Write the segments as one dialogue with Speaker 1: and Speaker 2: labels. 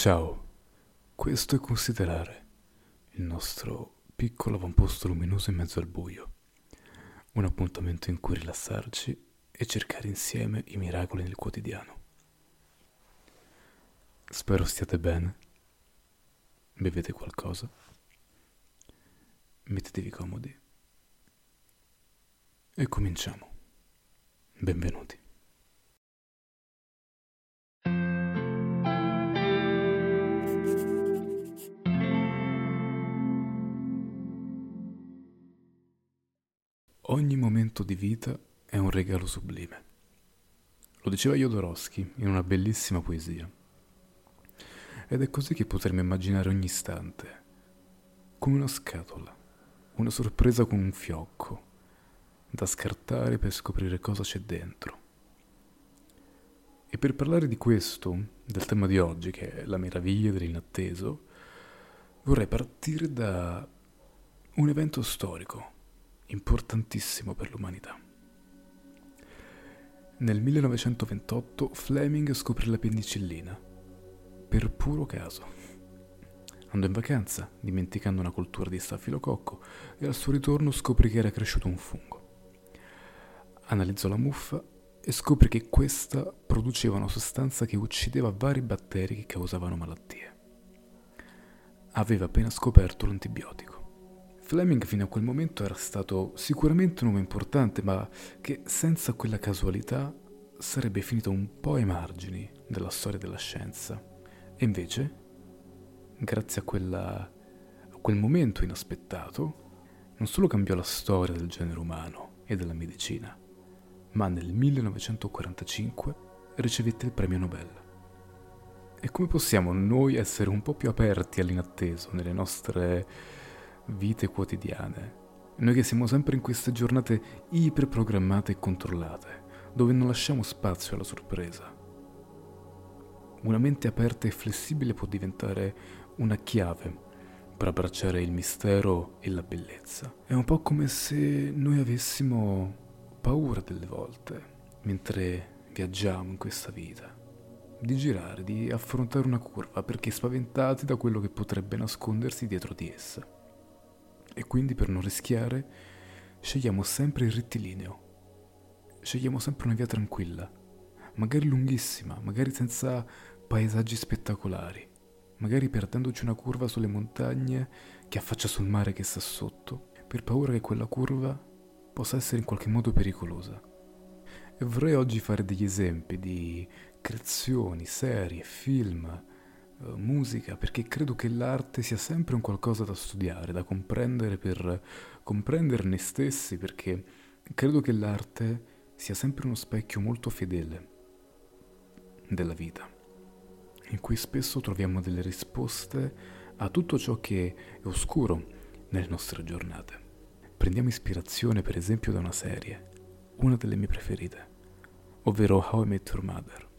Speaker 1: Ciao, questo è Considerare, il nostro piccolo avamposto luminoso in mezzo al buio. Un appuntamento in cui rilassarci e cercare insieme i miracoli nel quotidiano. Spero stiate bene. Bevete qualcosa. Mettetevi comodi. E cominciamo. Benvenuti. Ogni momento di vita è un regalo sublime. Lo diceva Jodorowsky in una bellissima poesia. Ed è così che potremmo immaginare ogni istante, come una scatola, una sorpresa con un fiocco, da scartare per scoprire cosa c'è dentro. E per parlare di questo, del tema di oggi, che è la meraviglia dell'inatteso, vorrei partire da un evento storico importantissimo per l'umanità. Nel 1928 Fleming scoprì la penicillina, per puro caso. Andò in vacanza, dimenticando una cultura di stafilococco, e al suo ritorno scoprì che era cresciuto un fungo. Analizzò la muffa e scoprì che questa produceva una sostanza che uccideva vari batteri che causavano malattie. Aveva appena scoperto l'antibiotico. Fleming fino a quel momento era stato sicuramente un uomo importante, ma che senza quella casualità sarebbe finito un po' ai margini della storia della scienza. E invece, grazie a, quella, a quel momento inaspettato, non solo cambiò la storia del genere umano e della medicina, ma nel 1945 ricevette il premio Nobel. E come possiamo noi essere un po' più aperti all'inatteso nelle nostre vite quotidiane. Noi che siamo sempre in queste giornate iperprogrammate e controllate, dove non lasciamo spazio alla sorpresa. Una mente aperta e flessibile può diventare una chiave per abbracciare il mistero e la bellezza. È un po' come se noi avessimo paura delle volte, mentre viaggiamo in questa vita, di girare, di affrontare una curva, perché spaventati da quello che potrebbe nascondersi dietro di essa e quindi per non rischiare scegliamo sempre il rettilineo. Scegliamo sempre una via tranquilla, magari lunghissima, magari senza paesaggi spettacolari, magari perdendoci una curva sulle montagne che affaccia sul mare che sta sotto, per paura che quella curva possa essere in qualche modo pericolosa. E vorrei oggi fare degli esempi di creazioni, serie, film, musica, perché credo che l'arte sia sempre un qualcosa da studiare, da comprendere per comprendere noi stessi, perché credo che l'arte sia sempre uno specchio molto fedele della vita, in cui spesso troviamo delle risposte a tutto ciò che è oscuro nelle nostre giornate. Prendiamo ispirazione per esempio da una serie, una delle mie preferite, ovvero How I Met Your Mother.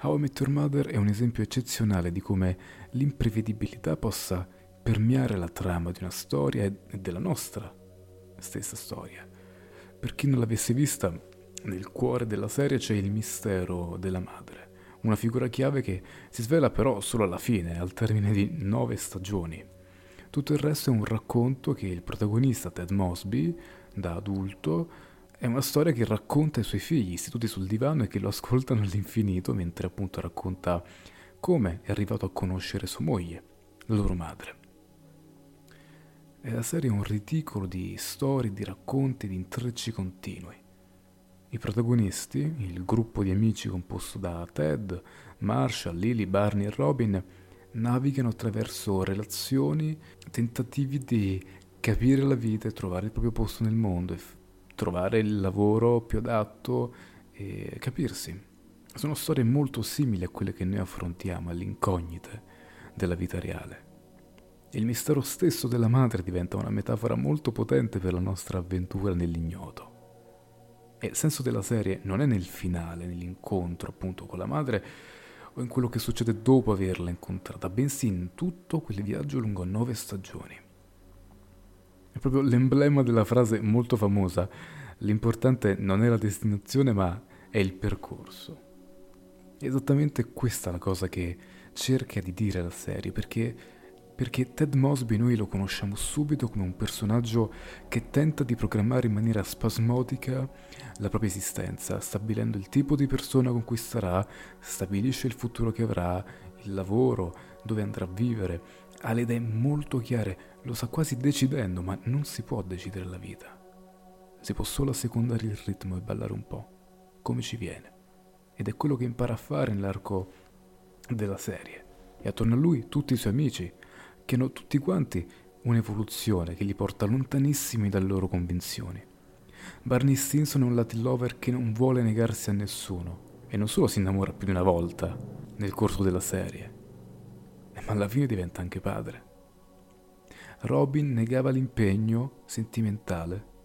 Speaker 1: How I Met Your Mother è un esempio eccezionale di come l'imprevedibilità possa permeare la trama di una storia e della nostra stessa storia. Per chi non l'avesse vista, nel cuore della serie c'è il mistero della madre, una figura chiave che si svela però solo alla fine, al termine di nove stagioni. Tutto il resto è un racconto che il protagonista Ted Mosby, da adulto, è una storia che racconta i suoi figli seduti sul divano e che lo ascoltano all'infinito mentre appunto racconta come è arrivato a conoscere sua moglie, la loro madre. E la serie è un reticolo di storie, di racconti, di intrecci continui. I protagonisti, il gruppo di amici composto da Ted, Marshall, Lily, Barney e Robin, navigano attraverso relazioni, tentativi di capire la vita e trovare il proprio posto nel mondo e trovare il lavoro più adatto e capirsi. Sono storie molto simili a quelle che noi affrontiamo all'incognite della vita reale. Il mistero stesso della madre diventa una metafora molto potente per la nostra avventura nell'ignoto. E il senso della serie non è nel finale, nell'incontro appunto con la madre o in quello che succede dopo averla incontrata, bensì in tutto quel viaggio lungo nove stagioni. È proprio l'emblema della frase molto famosa. L'importante non è la destinazione, ma è il percorso. È esattamente questa la cosa che cerca di dire la serie, perché, perché Ted Mosby noi lo conosciamo subito come un personaggio che tenta di programmare in maniera spasmodica la propria esistenza, stabilendo il tipo di persona con cui starà, stabilisce il futuro che avrà, il lavoro, dove andrà a vivere, ha le idee molto chiare, lo sta quasi decidendo, ma non si può decidere la vita. Si può solo assecondare il ritmo e ballare un po', come ci viene. Ed è quello che impara a fare nell'arco della serie. E attorno a lui tutti i suoi amici, che hanno tutti quanti un'evoluzione che li porta lontanissimi dalle loro convinzioni. Barney Stinson è un Latin lover che non vuole negarsi a nessuno e non solo si innamora più di una volta nel corso della serie, ma alla fine diventa anche padre. Robin negava l'impegno sentimentale.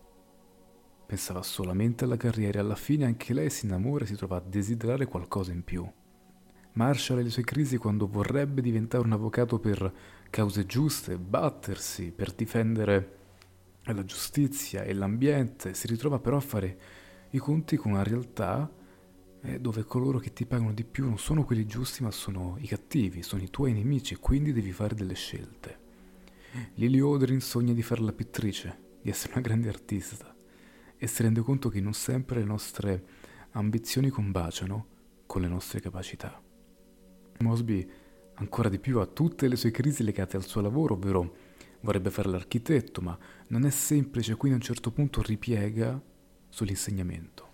Speaker 1: Pensava solamente alla carriera e alla fine anche lei si innamora e si trova a desiderare qualcosa in più. Marshall ha le sue crisi quando vorrebbe diventare un avvocato per cause giuste, battersi per difendere la giustizia e l'ambiente, si ritrova però a fare i conti con una realtà eh, dove coloro che ti pagano di più non sono quelli giusti ma sono i cattivi, sono i tuoi nemici, quindi devi fare delle scelte. Lily Odrin sogna di fare la pittrice, di essere una grande artista e si rende conto che non sempre le nostre ambizioni combaciano con le nostre capacità. Mosby ancora di più ha tutte le sue crisi legate al suo lavoro, ovvero vorrebbe fare l'architetto, ma non è semplice, quindi a un certo punto ripiega sull'insegnamento.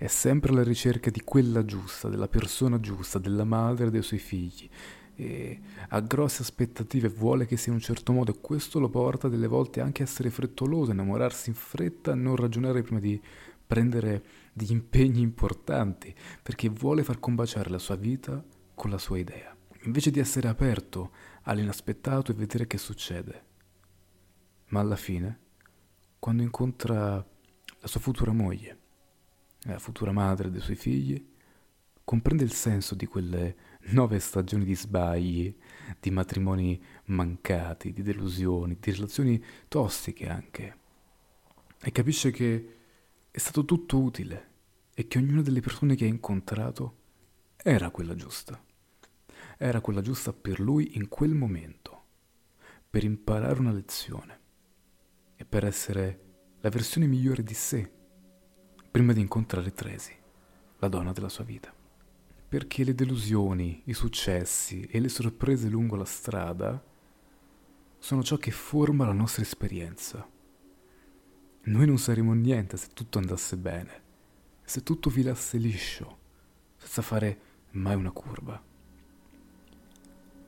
Speaker 1: È sempre alla ricerca di quella giusta, della persona giusta, della madre dei suoi figli, e ha grosse aspettative, vuole che sia in un certo modo. E questo lo porta delle volte anche a essere frettoloso, innamorarsi in fretta, a non ragionare prima di prendere degli impegni importanti, perché vuole far combaciare la sua vita con la sua idea, invece di essere aperto all'inaspettato e vedere che succede. Ma alla fine, quando incontra la sua futura moglie, la futura madre dei suoi figli, comprende il senso di quelle nove stagioni di sbagli, di matrimoni mancati, di delusioni, di relazioni tossiche anche. E capisce che è stato tutto utile e che ognuna delle persone che ha incontrato era quella giusta. Era quella giusta per lui in quel momento, per imparare una lezione e per essere la versione migliore di sé prima di incontrare Tracy, la donna della sua vita perché le delusioni, i successi e le sorprese lungo la strada sono ciò che forma la nostra esperienza. Noi non saremo niente se tutto andasse bene, se tutto filasse liscio, senza fare mai una curva.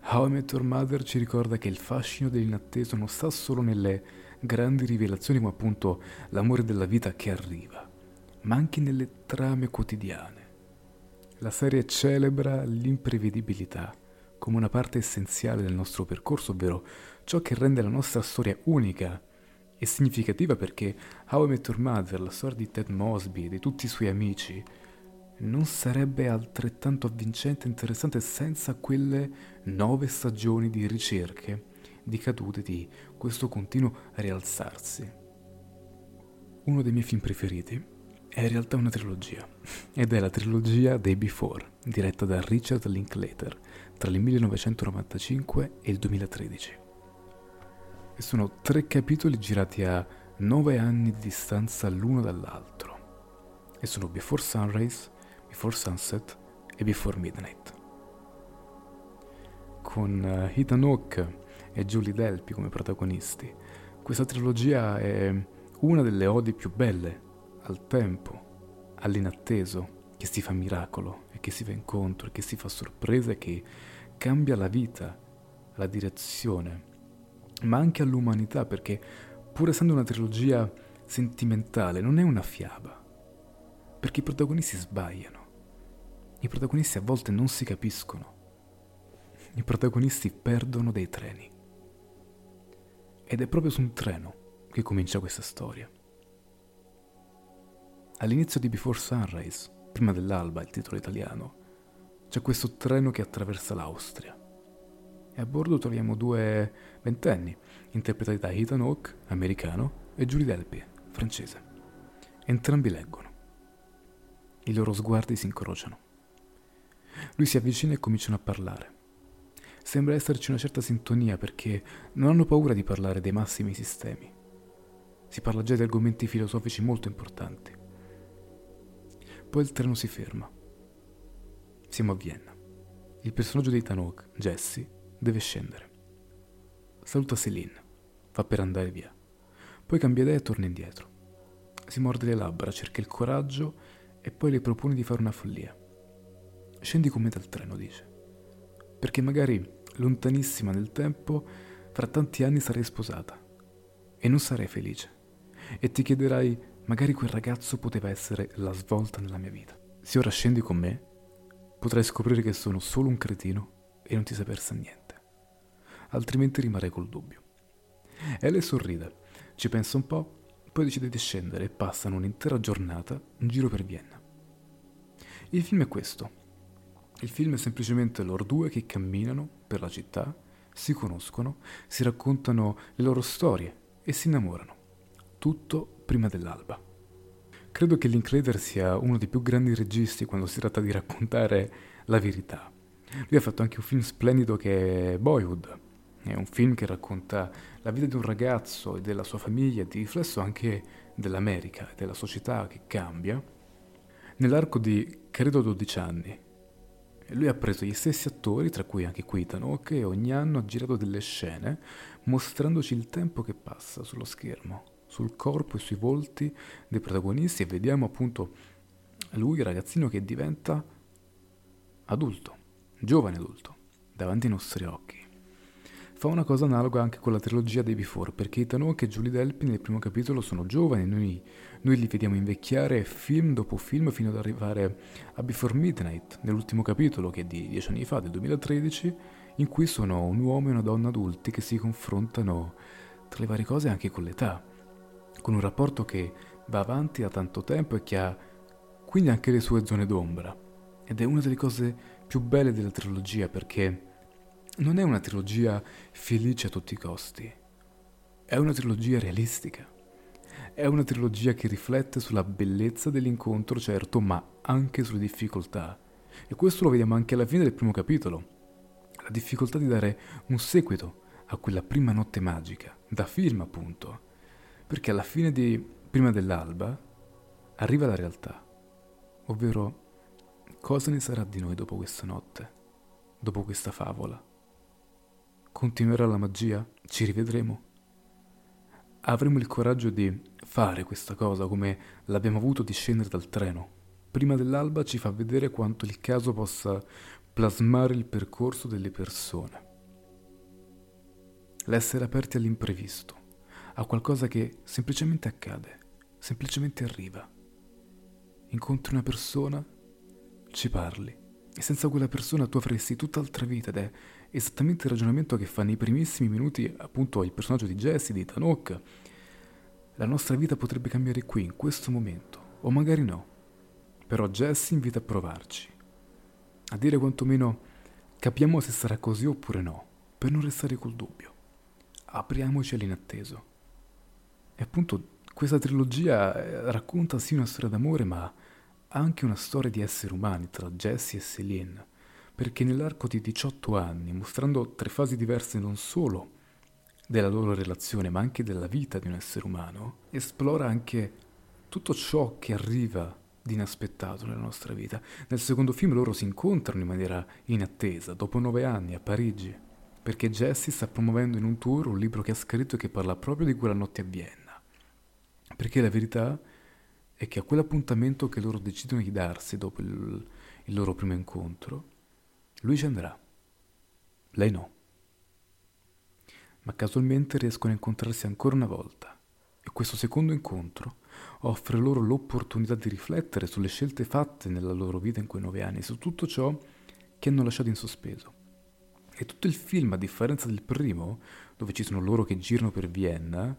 Speaker 1: How I Met Your Mother ci ricorda che il fascino dell'inatteso non sta solo nelle grandi rivelazioni, ma appunto l'amore della vita che arriva, ma anche nelle trame quotidiane la serie celebra l'imprevedibilità come una parte essenziale del nostro percorso, ovvero ciò che rende la nostra storia unica e significativa perché How I Met Your Mother, la storia di Ted Mosby e di tutti i suoi amici, non sarebbe altrettanto avvincente e interessante senza quelle nove stagioni di ricerche, di cadute, di questo continuo rialzarsi. Uno dei miei film preferiti è in realtà una trilogia, ed è la trilogia dei Before, diretta da Richard Linklater tra il 1995 e il 2013. E sono tre capitoli girati a nove anni di distanza l'uno dall'altro, e sono Before Sunrise, Before Sunset e Before Midnight. Con uh, Ethan Hawke e Julie Delpy come protagonisti, questa trilogia è una delle odi più belle al tempo, all'inatteso, che si fa miracolo e che si va incontro e che si fa sorpresa e che cambia la vita, la direzione, ma anche all'umanità perché pur essendo una trilogia sentimentale non è una fiaba, perché i protagonisti sbagliano, i protagonisti a volte non si capiscono, i protagonisti perdono dei treni. Ed è proprio su un treno che comincia questa storia. All'inizio di Before Sunrise, prima dell'alba, il titolo italiano, c'è questo treno che attraversa l'Austria. E a bordo troviamo due ventenni, interpretati da Ethan Hawke, americano, e Julie Delpy, francese. Entrambi leggono. I loro sguardi si incrociano. Lui si avvicina e cominciano a parlare. Sembra esserci una certa sintonia perché non hanno paura di parlare dei massimi sistemi. Si parla già di argomenti filosofici molto importanti. Poi il treno si ferma. Siamo a Vienna. Il personaggio di Tanok, Jesse, deve scendere. Saluta Céline, fa per andare via. Poi cambia idea e torna indietro. Si morde le labbra, cerca il coraggio e poi le propone di fare una follia. Scendi con me dal treno, dice. Perché magari, lontanissima nel tempo, fra tanti anni sarai sposata. E non sarai felice. E ti chiederai, magari quel ragazzo poteva essere la svolta nella mia vita. Se ora scendi con me, potrai scoprire che sono solo un cretino e non ti sei persa niente. Altrimenti rimarrai col dubbio. E lei sorride, ci pensa un po', poi decide di scendere e passano un'intera giornata in giro per Vienna. Il film è questo. Il film è semplicemente loro due che camminano per la città, si conoscono, si raccontano le loro storie e si innamorano. Tutto prima dell'alba. Credo che Linklater sia uno dei più grandi registi quando si tratta di raccontare la verità. Lui ha fatto anche un film splendido che è Boyhood. È un film che racconta la vita di un ragazzo e della sua famiglia, di riflesso anche dell'America e della società che cambia. Nell'arco di credo 12 anni, lui ha preso gli stessi attori, tra cui anche Quitano, che ogni anno ha girato delle scene mostrandoci il tempo che passa sullo schermo sul corpo e sui volti dei protagonisti e vediamo appunto lui, il ragazzino che diventa adulto, giovane adulto, davanti ai nostri occhi. Fa una cosa analoga anche con la trilogia dei Before, perché Hawke e Julie Delpy nel primo capitolo sono giovani, noi, noi li vediamo invecchiare film dopo film fino ad arrivare a Before Midnight, nell'ultimo capitolo che è di dieci anni fa, del 2013, in cui sono un uomo e una donna adulti che si confrontano tra le varie cose anche con l'età con un rapporto che va avanti da tanto tempo e che ha quindi anche le sue zone d'ombra. Ed è una delle cose più belle della trilogia perché non è una trilogia felice a tutti i costi, è una trilogia realistica. È una trilogia che riflette sulla bellezza dell'incontro, certo, ma anche sulle difficoltà. E questo lo vediamo anche alla fine del primo capitolo. La difficoltà di dare un seguito a quella prima notte magica, da film appunto perché alla fine di prima dell'alba arriva la realtà, ovvero cosa ne sarà di noi dopo questa notte, dopo questa favola. Continuerà la magia? Ci rivedremo? Avremo il coraggio di fare questa cosa come l'abbiamo avuto di scendere dal treno. Prima dell'alba ci fa vedere quanto il caso possa plasmare il percorso delle persone. L'essere aperti all'imprevisto a qualcosa che semplicemente accade, semplicemente arriva. Incontri una persona, ci parli, e senza quella persona tu avresti tutt'altra vita ed è esattamente il ragionamento che fa nei primissimi minuti appunto il personaggio di Jesse, di Tanok. La nostra vita potrebbe cambiare qui, in questo momento, o magari no. Però Jesse invita a provarci, a dire quantomeno capiamo se sarà così oppure no, per non restare col dubbio. Apriamoci all'inatteso. E appunto questa trilogia eh, racconta sì una storia d'amore, ma anche una storia di esseri umani tra Jesse e Céline, perché nell'arco di 18 anni, mostrando tre fasi diverse non solo della loro relazione, ma anche della vita di un essere umano, esplora anche tutto ciò che arriva di inaspettato nella nostra vita. Nel secondo film loro si incontrano in maniera inattesa, dopo nove anni a Parigi, perché Jesse sta promuovendo in un tour un libro che ha scritto e che parla proprio di quella notte a Vienna. Perché la verità è che a quell'appuntamento che loro decidono di darsi dopo il, il loro primo incontro, lui ci andrà. Lei no. Ma casualmente riescono a incontrarsi ancora una volta e questo secondo incontro offre loro l'opportunità di riflettere sulle scelte fatte nella loro vita in quei nove anni, su tutto ciò che hanno lasciato in sospeso. E tutto il film, a differenza del primo, dove ci sono loro che girano per Vienna,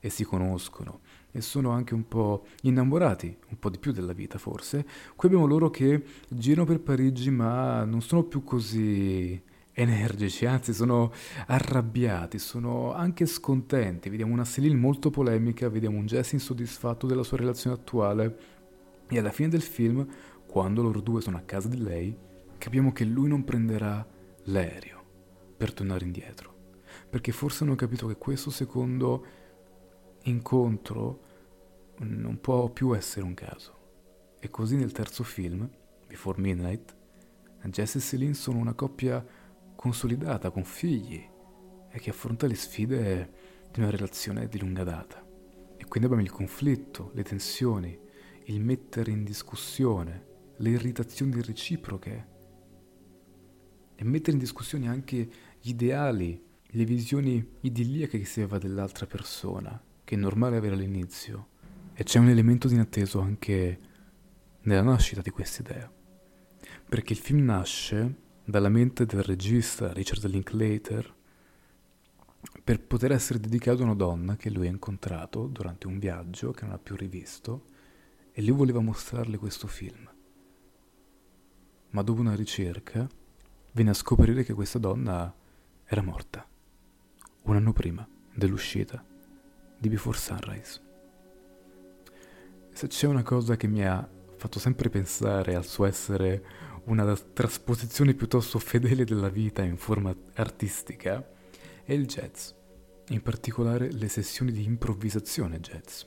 Speaker 1: e si conoscono e sono anche un po' innamorati, un po' di più della vita forse. Qui abbiamo loro che girano per Parigi ma non sono più così energici, anzi sono arrabbiati, sono anche scontenti. Vediamo una Celine molto polemica, vediamo un Jesse insoddisfatto della sua relazione attuale e alla fine del film, quando loro due sono a casa di lei, capiamo che lui non prenderà l'aereo, per tornare indietro, perché forse hanno capito che questo secondo incontro non può più essere un caso. E così nel terzo film, Before Midnight, Jess e Celine sono una coppia consolidata, con figli, e che affronta le sfide di una relazione di lunga data. E quindi abbiamo il conflitto, le tensioni, il mettere in discussione, le irritazioni reciproche e mettere in discussione anche gli ideali, le visioni idilliache che si aveva dell'altra persona, che è normale avere all'inizio. E c'è un elemento di inatteso anche nella nascita di questa idea. Perché il film nasce dalla mente del regista Richard Linklater per poter essere dedicato a una donna che lui ha incontrato durante un viaggio che non ha più rivisto e lui voleva mostrarle questo film. Ma dopo una ricerca venne a scoprire che questa donna era morta un anno prima dell'uscita di Before Sunrise. Se c'è una cosa che mi ha fatto sempre pensare al suo essere una trasposizione piuttosto fedele della vita in forma artistica, è il jazz, in particolare le sessioni di improvvisazione jazz.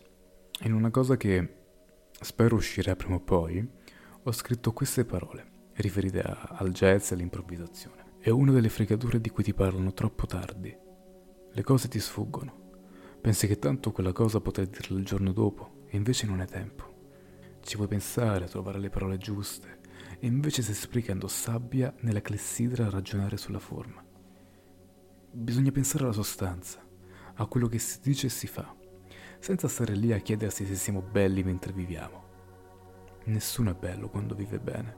Speaker 1: In una cosa che spero uscirà prima o poi, ho scritto queste parole riferite a, al jazz e all'improvvisazione. È una delle fregature di cui ti parlano troppo tardi. Le cose ti sfuggono. Pensi che tanto quella cosa potrai dirla il giorno dopo, e invece non è tempo. Ci puoi pensare, trovare le parole giuste, e invece stai sprecando sabbia nella clessidra a ragionare sulla forma. Bisogna pensare alla sostanza, a quello che si dice e si fa, senza stare lì a chiedersi se siamo belli mentre viviamo. Nessuno è bello quando vive bene.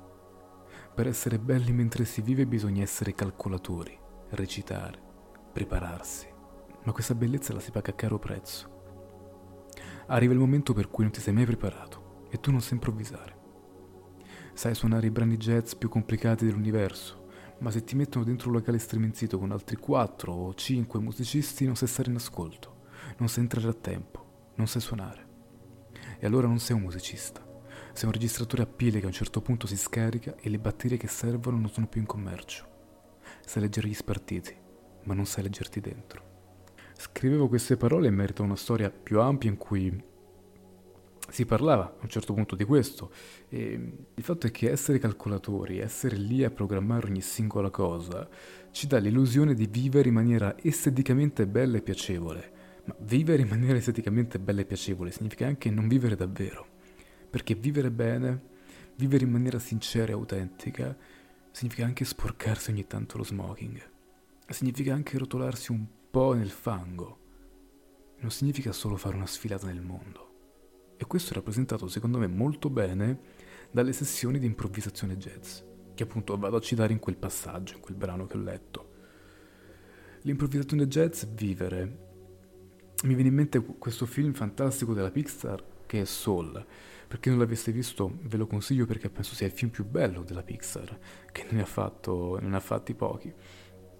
Speaker 1: Per essere belli mentre si vive bisogna essere calcolatori, recitare, prepararsi. Ma questa bellezza la si paga a caro prezzo. Arriva il momento per cui non ti sei mai preparato e tu non sai improvvisare. Sai suonare i brani jazz più complicati dell'universo, ma se ti mettono dentro un locale striminzito con altri 4 o 5 musicisti non sai stare in ascolto, non sai entrare a tempo, non sai suonare. E allora non sei un musicista, sei un registratore a pile che a un certo punto si scarica e le batterie che servono non sono più in commercio. Sai leggere gli spartiti, ma non sai leggerti dentro. Scrivevo queste parole in merito a una storia più ampia in cui si parlava a un certo punto di questo. E il fatto è che essere calcolatori, essere lì a programmare ogni singola cosa, ci dà l'illusione di vivere in maniera esteticamente bella e piacevole. Ma vivere in maniera esteticamente bella e piacevole significa anche non vivere davvero. Perché vivere bene, vivere in maniera sincera e autentica, significa anche sporcarsi ogni tanto lo smoking. Significa anche rotolarsi un po' nel fango. Non significa solo fare una sfilata nel mondo. E questo è rappresentato secondo me molto bene dalle sessioni di improvvisazione jazz, che appunto vado a citare in quel passaggio, in quel brano che ho letto. L'improvvisazione jazz vivere. Mi viene in mente questo film fantastico della Pixar che è Soul. Per chi non l'avesse visto ve lo consiglio perché penso sia il film più bello della Pixar, che ne ha, fatto, ne ha fatti pochi.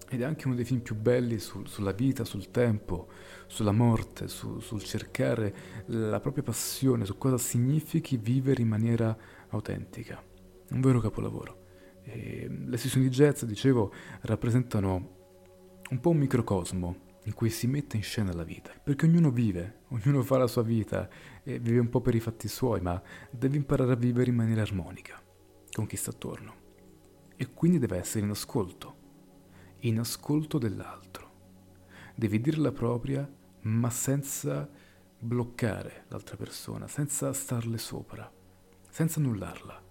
Speaker 1: Ed è anche uno dei film più belli sul, sulla vita, sul tempo, sulla morte, su, sul cercare la propria passione, su cosa significhi vivere in maniera autentica. Un vero capolavoro. E le sessioni di jazz, dicevo, rappresentano un po' un microcosmo in cui si mette in scena la vita. Perché ognuno vive, ognuno fa la sua vita e vive un po' per i fatti suoi, ma deve imparare a vivere in maniera armonica con chi sta attorno. E quindi deve essere in ascolto in ascolto dell'altro. Devi dire la propria, ma senza bloccare l'altra persona, senza starle sopra, senza annullarla,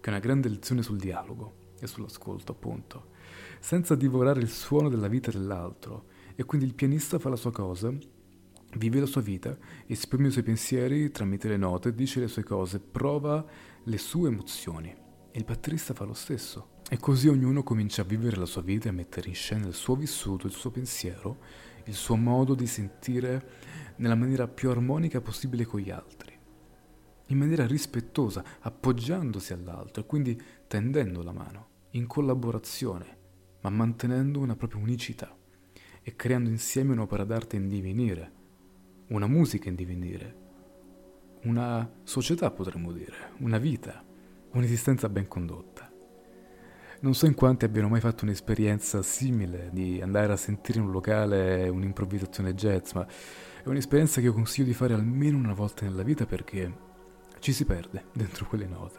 Speaker 1: che è una grande lezione sul dialogo e sull'ascolto, appunto, senza divorare il suono della vita dell'altro. E quindi il pianista fa la sua cosa, vive la sua vita, esprime i suoi pensieri tramite le note, dice le sue cose, prova le sue emozioni. E il batterista fa lo stesso. E così ognuno comincia a vivere la sua vita e a mettere in scena il suo vissuto, il suo pensiero, il suo modo di sentire nella maniera più armonica possibile con gli altri, in maniera rispettosa, appoggiandosi all'altro e quindi tendendo la mano, in collaborazione, ma mantenendo una propria unicità e creando insieme un'opera d'arte in divenire, una musica in divenire, una società potremmo dire, una vita, un'esistenza ben condotta. Non so in quanti abbiano mai fatto un'esperienza simile di andare a sentire in un locale un'improvvisazione jazz, ma è un'esperienza che io consiglio di fare almeno una volta nella vita perché ci si perde dentro quelle note.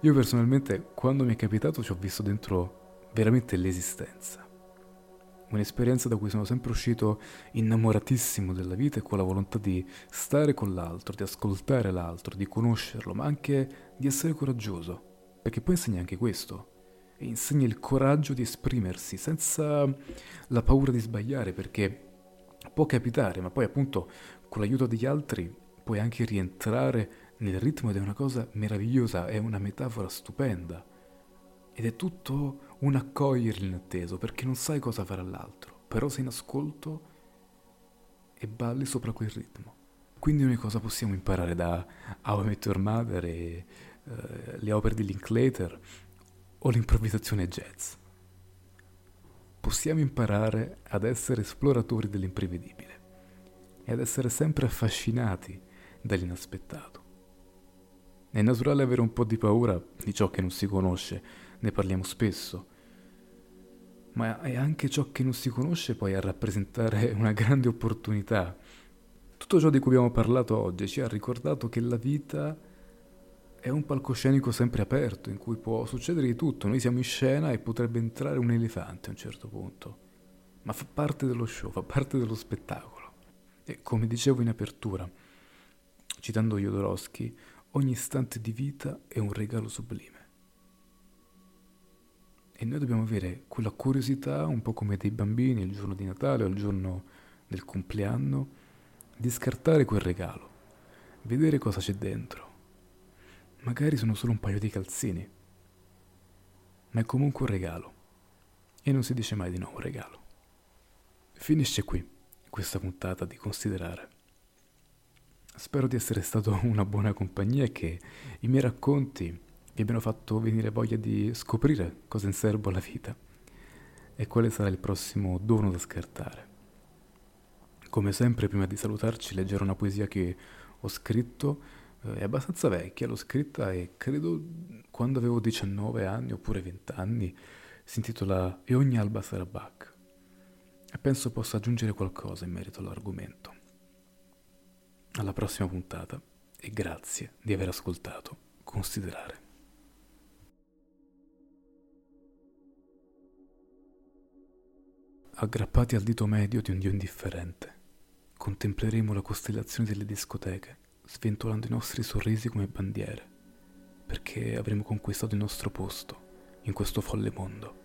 Speaker 1: Io personalmente, quando mi è capitato, ci ho visto dentro veramente l'esistenza. Un'esperienza da cui sono sempre uscito innamoratissimo della vita e con la volontà di stare con l'altro, di ascoltare l'altro, di conoscerlo, ma anche di essere coraggioso perché poi insegna anche questo. E insegna il coraggio di esprimersi senza la paura di sbagliare, perché può capitare, ma poi appunto con l'aiuto degli altri puoi anche rientrare nel ritmo ed è una cosa meravigliosa, è una metafora stupenda. Ed è tutto un accogliere l'inatteso, perché non sai cosa fare all'altro, però sei in ascolto e balli sopra quel ritmo. Quindi ogni cosa possiamo imparare da How I Met Your Mother e eh, le opere di Linklater o l'improvvisazione jazz. Possiamo imparare ad essere esploratori dell'imprevedibile e ad essere sempre affascinati dall'inaspettato. È naturale avere un po' di paura di ciò che non si conosce, ne parliamo spesso, ma è anche ciò che non si conosce poi a rappresentare una grande opportunità. Tutto ciò di cui abbiamo parlato oggi ci ha ricordato che la vita è un palcoscenico sempre aperto in cui può succedere di tutto. Noi siamo in scena e potrebbe entrare un elefante a un certo punto. Ma fa parte dello show, fa parte dello spettacolo. E come dicevo in apertura, citando Jodorowsky, ogni istante di vita è un regalo sublime. E noi dobbiamo avere quella curiosità, un po' come dei bambini il giorno di Natale o il giorno del compleanno, di scartare quel regalo, vedere cosa c'è dentro Magari sono solo un paio di calzini, ma è comunque un regalo. E non si dice mai di no un regalo. Finisce qui questa puntata di considerare. Spero di essere stato una buona compagnia e che i miei racconti vi abbiano fatto venire voglia di scoprire cosa in serbo alla vita e quale sarà il prossimo dono da scartare. Come sempre, prima di salutarci, leggerò una poesia che ho scritto è abbastanza vecchia, l'ho scritta e credo quando avevo 19 anni oppure 20 anni, si intitola E ogni alba sarà Bach e penso possa aggiungere qualcosa in merito all'argomento. Alla prossima puntata e grazie di aver ascoltato Considerare. Aggrappati al dito medio di un dio indifferente, contempleremo la costellazione delle discoteche sventolando i nostri sorrisi come bandiere, perché avremo conquistato il nostro posto in questo folle mondo.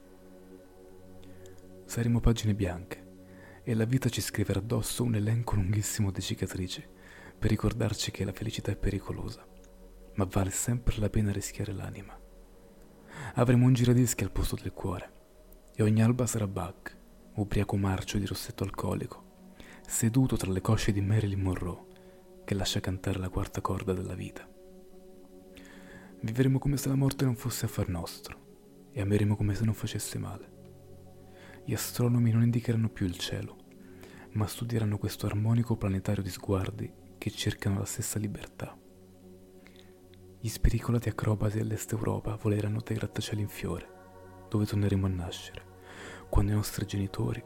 Speaker 1: Saremo pagine bianche e la vita ci scriverà addosso un elenco lunghissimo di cicatrici per ricordarci che la felicità è pericolosa, ma vale sempre la pena rischiare l'anima. Avremo un giradischi al posto del cuore e ogni alba sarà Bach, ubriaco marcio di rossetto alcolico, seduto tra le cosce di Marilyn Monroe che lascia cantare la quarta corda della vita. Vivremo come se la morte non fosse affar nostro e ameremo come se non facesse male. Gli astronomi non indicheranno più il cielo, ma studieranno questo armonico planetario di sguardi che cercano la stessa libertà. Gli spericolati acrobati dell'Est Europa voleranno dai grattacieli in fiore, dove torneremo a nascere, quando i nostri genitori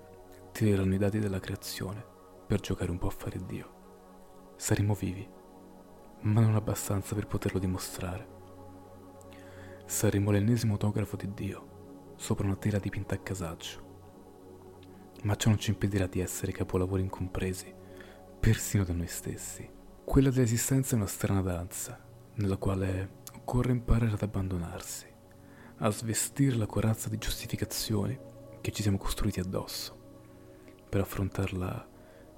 Speaker 1: tireranno i dati della creazione per giocare un po' a fare Dio saremo vivi, ma non abbastanza per poterlo dimostrare. Saremo l'ennesimo autografo di Dio sopra una tela dipinta a casaccio. Ma ciò non ci impedirà di essere capolavori incompresi, persino da noi stessi. Quella dell'esistenza è una strana danza, nella quale occorre imparare ad abbandonarsi, a svestire la corazza di giustificazioni che ci siamo costruiti addosso, per affrontarla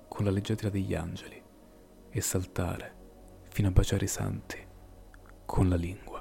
Speaker 1: con la leggerezza degli angeli e saltare fino a baciare i santi con la lingua.